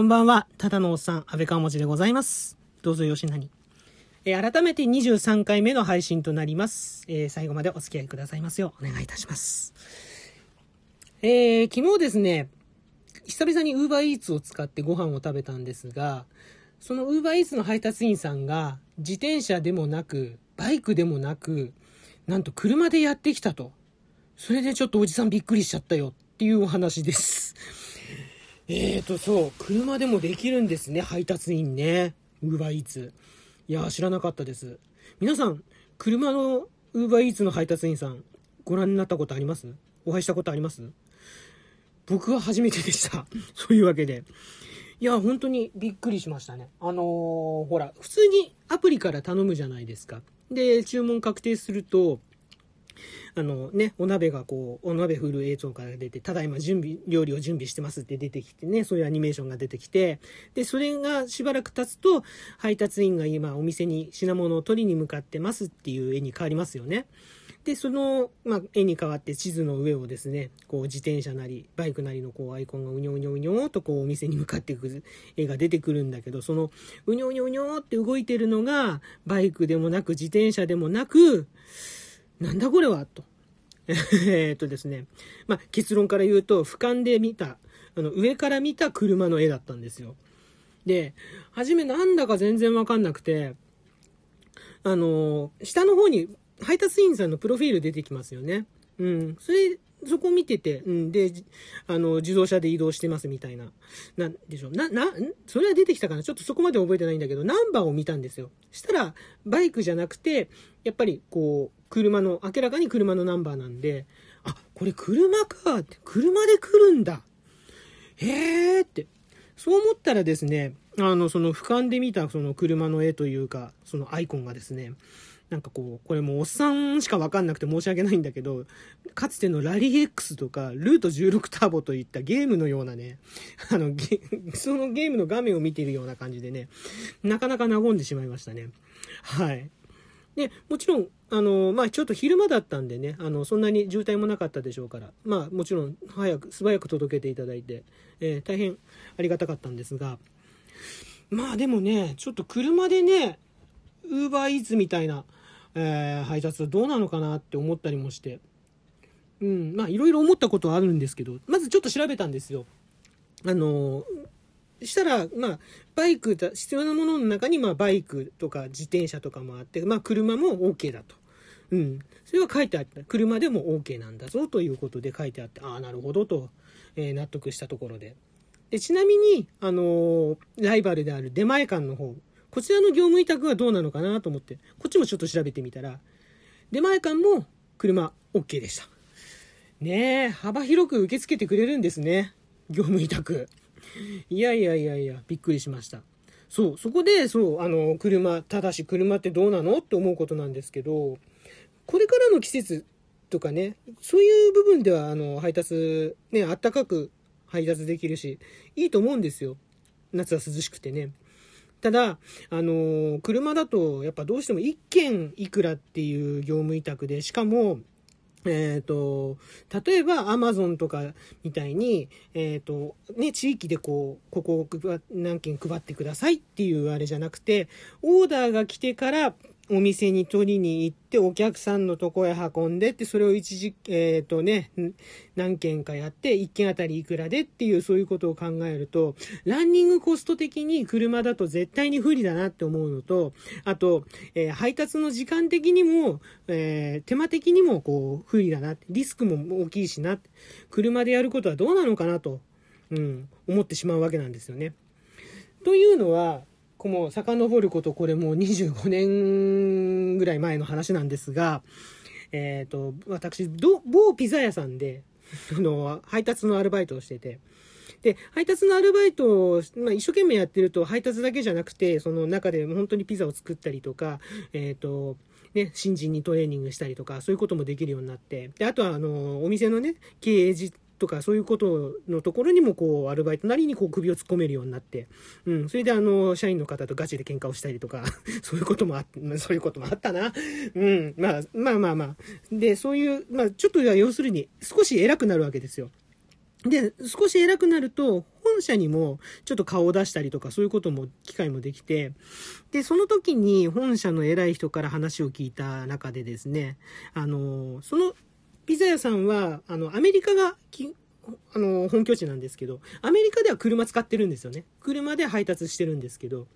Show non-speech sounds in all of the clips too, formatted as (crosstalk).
こんばんは、ただのおっさん、安倍川文字でございます。どうぞよしなに。えー改めて23回目の配信となります。えー最後までお付き合いくださいますよう、お願いいたします。えー昨日ですね、久々に UberEats を使ってご飯を食べたんですが、その UberEats の配達員さんが、自転車でもなく、バイクでもなく、なんと車でやってきたと。それでちょっとおじさんびっくりしちゃったよっていうお話です。えーと、そう、車でもできるんですね、配達員ね。ウーバーイーツ。いや、知らなかったです。皆さん、車のウーバーイーツの配達員さん、ご覧になったことあります？お会いしたことあります？僕は初めてでした。(laughs) そういうわけで。いや、本当にびっくりしましたね。あのーほら、普通にアプリから頼むじゃないですか。で、注文確定すると、あのね、お鍋がこう、お鍋振る映像から出て、ただいま準備、料理を準備してますって出てきてね、そういうアニメーションが出てきて、で、それがしばらく経つと、配達員が今お店に品物を取りに向かってますっていう絵に変わりますよね。で、その、まあ、絵に変わって地図の上をですね、こう自転車なり、バイクなりのこうアイコンがうにょうにょうにょーとこうお店に向かっていく絵が出てくるんだけど、そのうにょうにょうにょーって動いてるのが、バイクでもなく自転車でもなく、なんだこれはと。(laughs) えっとですね。まあ、結論から言うと、俯瞰で見た、あの、上から見た車の絵だったんですよ。で、初めなんだか全然わかんなくて、あの、下の方に配達員さんのプロフィール出てきますよね。うん。それ、そこ見てて、うん。で、あの、自動車で移動してますみたいな。なんでしょう。な、な、ん？それは出てきたかな？ちょっとそこまで覚えてないんだけど、ナンバーを見たんですよ。したら、バイクじゃなくて、やっぱり、こう、車の、明らかに車のナンバーなんで、あ、これ車かって、車で来るんだ。へーって。そう思ったらですね、あの、その俯瞰で見たその車の絵というか、そのアイコンがですね、なんかこう、これもうおっさんしかわかんなくて申し訳ないんだけど、かつてのラリー X とか、ルート16ターボといったゲームのようなね、あの、そのゲームの画面を見ているような感じでね、なかなか和んでしまいましたね。はい。で、もちろん、あの、まあ、ちょっと昼間だったんでね、あの、そんなに渋滞もなかったでしょうから、まあ、もちろん、早く、素早く届けていただいて、えー大変ありがたかったんですが、まあ、でもね、ちょっと車でね、ウーバーイーツみたいな、えー配達はどうなのかなって思ったりもして、うん、まあ、いろいろ思ったことはあるんですけど、まずちょっと調べたんですよ。あの、したら、まあ、バイクだ、必要なものの中に、まあ、バイクとか自転車とかもあって、まあ、車も OK だと。うん。それは書いてあった。車でも OK なんだぞということで書いてあって、ああ、なるほどと、えー納得したところで。で、ちなみに、あのーライバルである出前館の方、こちらの業務委託はどうなのかなと思って、こっちもちょっと調べてみたら、出前館も車 OK でした。ねえ、幅広く受け付けてくれるんですね。業務委託。いやいやいやいや、びっくりしました。そう、そこで、そう、あの、車、ただし車ってどうなの？って思うことなんですけど、これからの季節とかね、そういう部分では、あの、配達、ね、あったかく配達できるし、いいと思うんですよ。夏は涼しくてね。ただ、あの車だと、やっぱどうしても1件いくらっていう業務委託で、しかも、えっ、と、例えばアマゾンとかみたいに、えっ、と、ね、地域でこう、ここを配何件配ってくださいっていうあれじゃなくて、オーダーが来てからお店に取りに行って、お客さんのとこへ運んでって、それを一時、えっ、とね、何件かやって、1件あたりいくらでっていう、そういうことを考えると、ランニングコスト的に車だと絶対に不利だなって思うのと、あと、えー配達の時間的にも、えー手間的にもこう、不利だな。リスクも大きいしな。車でやることはどうなのかなと、うん、思ってしまうわけなんですよね。というのは、こも遡ること、これもう25年ぐらい前の話なんですが、えっ、と、私、某ピザ屋さんで、(laughs) あの、配達のアルバイトをしてて、で、配達のアルバイトを、まあ、一生懸命やってると、配達だけじゃなくて、その中で本当にピザを作ったりとか、えっ、と、ね、新人にトレーニングしたりとか、そういうこともできるようになって、で、あとは、あの、お店のね、経営とか、そういうことのところにも、こう、アルバイトなりに、こう、首を突っ込めるようになって、うん、それで、あの、社員の方とガチで喧嘩をしたりとか、(laughs) そういうこともあっ、そういうこともあったな。うん、まあ、まあまあまあ。で、そういう、まあ、ちょっと要するに、少し偉くなるわけですよ。で、少し偉くなると、本社にもちょっと顔を出したりとかそういうことも、機会もできて、で、その時に本社の偉い人から話を聞いた中でですね、あの、そのピザ屋さんは、あの、アメリカがあの、本拠地なんですけど、アメリカでは車使ってるんですよね。車で配達してるんですけど、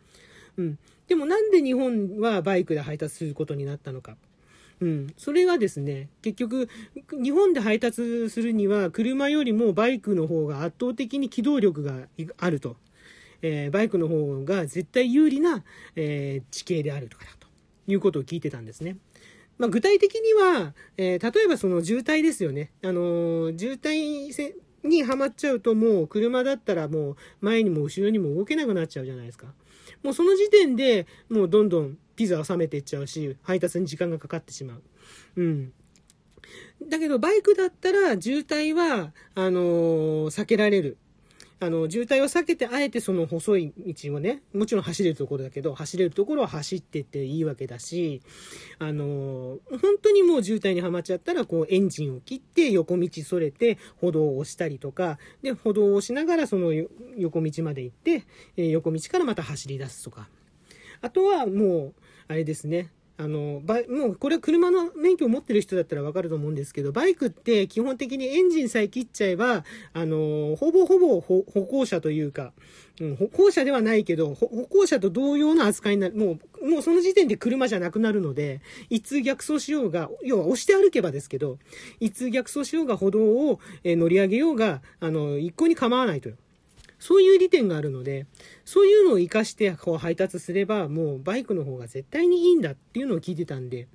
うん。でもなんで日本はバイクで配達することになったのか。うん。それがですね、結局、日本で配達するには、車よりもバイクの方が圧倒的に機動力があると。えー、バイクの方が絶対有利な、えー、地形であるとかだということを聞いてたんですね。まあ、具体的には、えー、例えばその渋滞ですよね。あのー、渋滞にはまっちゃうともう車だったらもう前にも後ろにも動けなくなっちゃうじゃないですか。もうその時点でもうどんどんピザは冷めていっちゃうし、配達に時間がかかってしまう。うん。だけどバイクだったら渋滞は、あのー、避けられる。あの、渋滞を避けて、あえてその細い道をね、もちろん走れるところだけど、走れるところは走ってっていいわけだし、あの、本当にもう渋滞にはまっちゃったら、こう、エンジンを切って横道それて、歩道を押したりとか、で、歩道を押しながらその横道まで行って、え横道からまた走り出すとか。あとはもう、あれですね、あの、バイもうこれは車の免許を持ってる人だったらわかると思うんですけど、バイクって基本的にエンジンさえ切っちゃえば、あの、ほぼほぼ歩行者というか、うん、歩行者ではないけど、歩行者と同様の扱いになる。もう、もうその時点で車じゃなくなるので、一通逆走しようが、要は押して歩けばですけど、一通逆走しようが歩道をえ乗り上げようが、あの、一向に構わないという。そういう利点があるので、そういうのを活かしてこう配達すれば、もうバイクの方が絶対にいいんだっていうのを聞いてたんで、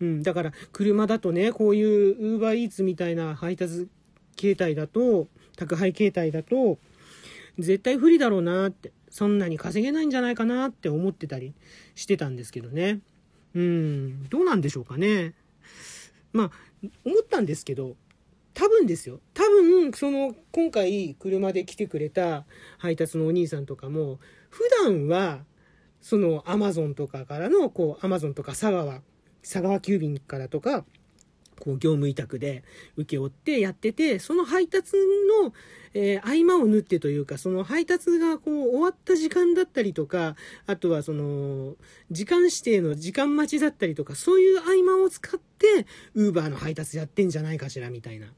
うん、だから車だとね、こういうウーバーイーツみたいな配達形態だと、宅配形態だと、絶対不利だろうなって、そんなに稼げないんじゃないかなって思ってたりしてたんですけどね。うん、どうなんでしょうかね。まあ、思ったんですけど、多分ですよ。多分、その、今回車で来てくれた配達のお兄さんとかも、普段は、そのアマゾンとかからの、こう、アマゾンとか佐川、佐川急便からとか、こう業務委託で請け負ってやってて、その配達の、えー、合間を縫ってというか、その配達がこう終わった時間だったりとか、あとはその、時間指定の時間待ちだったりとか、そういう合間を使って、ウーバーの配達やってんじゃないかしら、みたいな。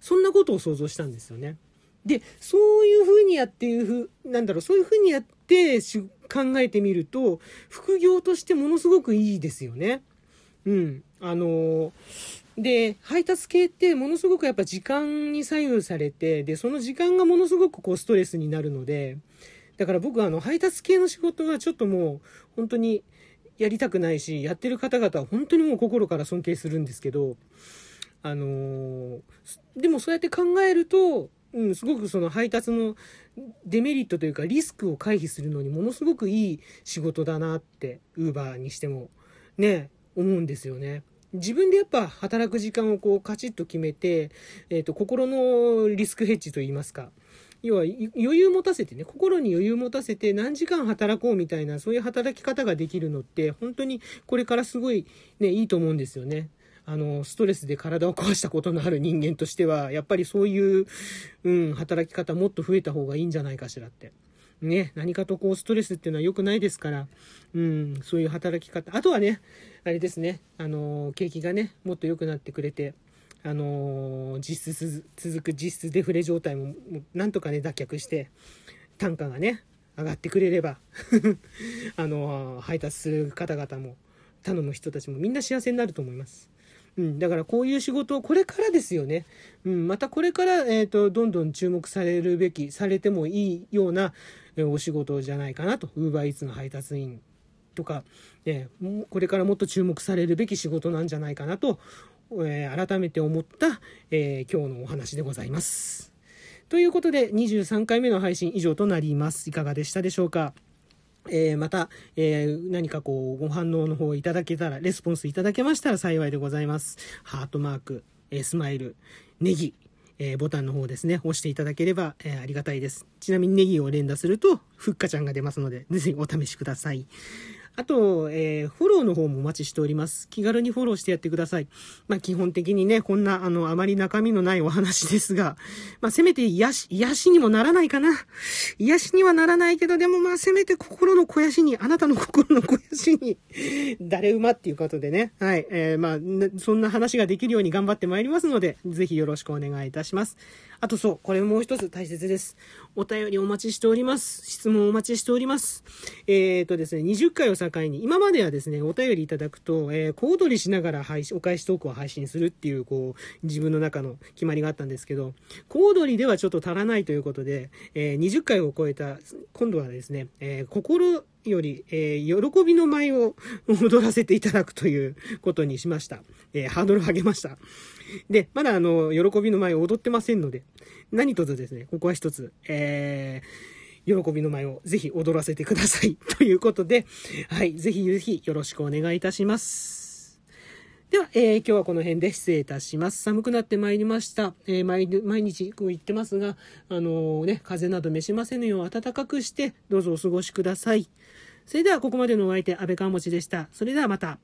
そんなことを想像したんですよね。で、そういうふうにやっていうふう、なんだろう、そういうふうにやって考えてみると、副業としてものすごくいいですよね。うん。あので、配達系ってものすごくやっぱ時間に左右されて、で、その時間がものすごくこうストレスになるので、だから僕はあの配達系の仕事はちょっともう本当にやりたくないし、やってる方々は本当にもう心から尊敬するんですけど、あのー、でもそうやって考えると、うん、すごくその配達のデメリットというかリスクを回避するのにものすごくいい仕事だなって、ウーバーにしてもね、思うんですよね。自分でやっぱ働く時間をこうカチッと決めて、えっ、ー、と、心のリスクヘッジといいますか。要は余裕持たせてね、心に余裕持たせて何時間働こうみたいな、そういう働き方ができるのって、本当にこれからすごいね、いいと思うんですよね。あの、ストレスで体を壊したことのある人間としては、やっぱりそういう、うん、働き方もっと増えた方がいいんじゃないかしらって。ね、何かとこうストレスっていうのは良くないですから、うん、そういう働き方。あとはね、あれですね、あの、景気がね、もっと良くなってくれて、あの、実質続く実質デフレ状態も、なんとかね、脱却して、単価がね、上がってくれれば (laughs) あの、配達する方々も、頼む人たちもみんな幸せになると思います。うん、だからこういう仕事をこれからですよね。うん、またこれから、えっ、ー、と、どんどん注目されるべき、されてもいいような、えお仕事じゃないかなと。ウーバーイーツの配達員とか、えー、これからもっと注目されるべき仕事なんじゃないかなと、えー、改めて思った、え今日のお話でございます。ということで、23回目の配信以上となります。いかがでしたでしょうか？えー、また、えー、何かこう、ご反応の方いただけたら、レスポンスいただけましたら幸いでございます。ハートマーク、えー、スマイル、ネギ、えボタンの方ですね、押していただければ、えありがたいです。ちなみにネギを連打すると、ふっかちゃんが出ますので、ぜひお試しください。あと、えー、フォローの方もお待ちしております。気軽にフォローしてやってください。まあ、基本的にね、こんな、あの、あまり中身のないお話ですが、まあ、せめて癒し、癒しにもならないかな。癒しにはならないけど、でもまあ、せめて心の肥やしに、あなたの心の肥やしに、誰馬っていうことでね、はい、えー、まあ、そんな話ができるように頑張ってまいりますので、ぜひよろしくお願いいたします。あとそう、これもう一つ大切です。お便りお待ちしております。質問お待ちしております。えっ、ー、とですね、20回を境に、今まではですね、お便りいただくと、えー、小躍りしながら配信、お返しトークを配信するっていう、こう、自分の中の決まりがあったんですけど、小躍りではちょっと足らないということで、えー、20回を超えた、今度はですね、えー、心より、えー、喜びの舞を踊らせていただくということにしました。えー、ハードルを上げました。で、まだあの、喜びの舞を踊ってませんので、何卒ですね、ここは一つ、えー、喜びの舞をぜひ踊らせてください。(laughs) ということで、はい、ぜひぜひよろしくお願いいたします。では、えー、今日はこの辺で失礼いたします。寒くなってまいりました。えー、毎日こう言ってますが、あのー、ね、風邪など召しませぬよう暖かくして、どうぞお過ごしください。それではここまでのお相手、安倍川持でした。それではまた。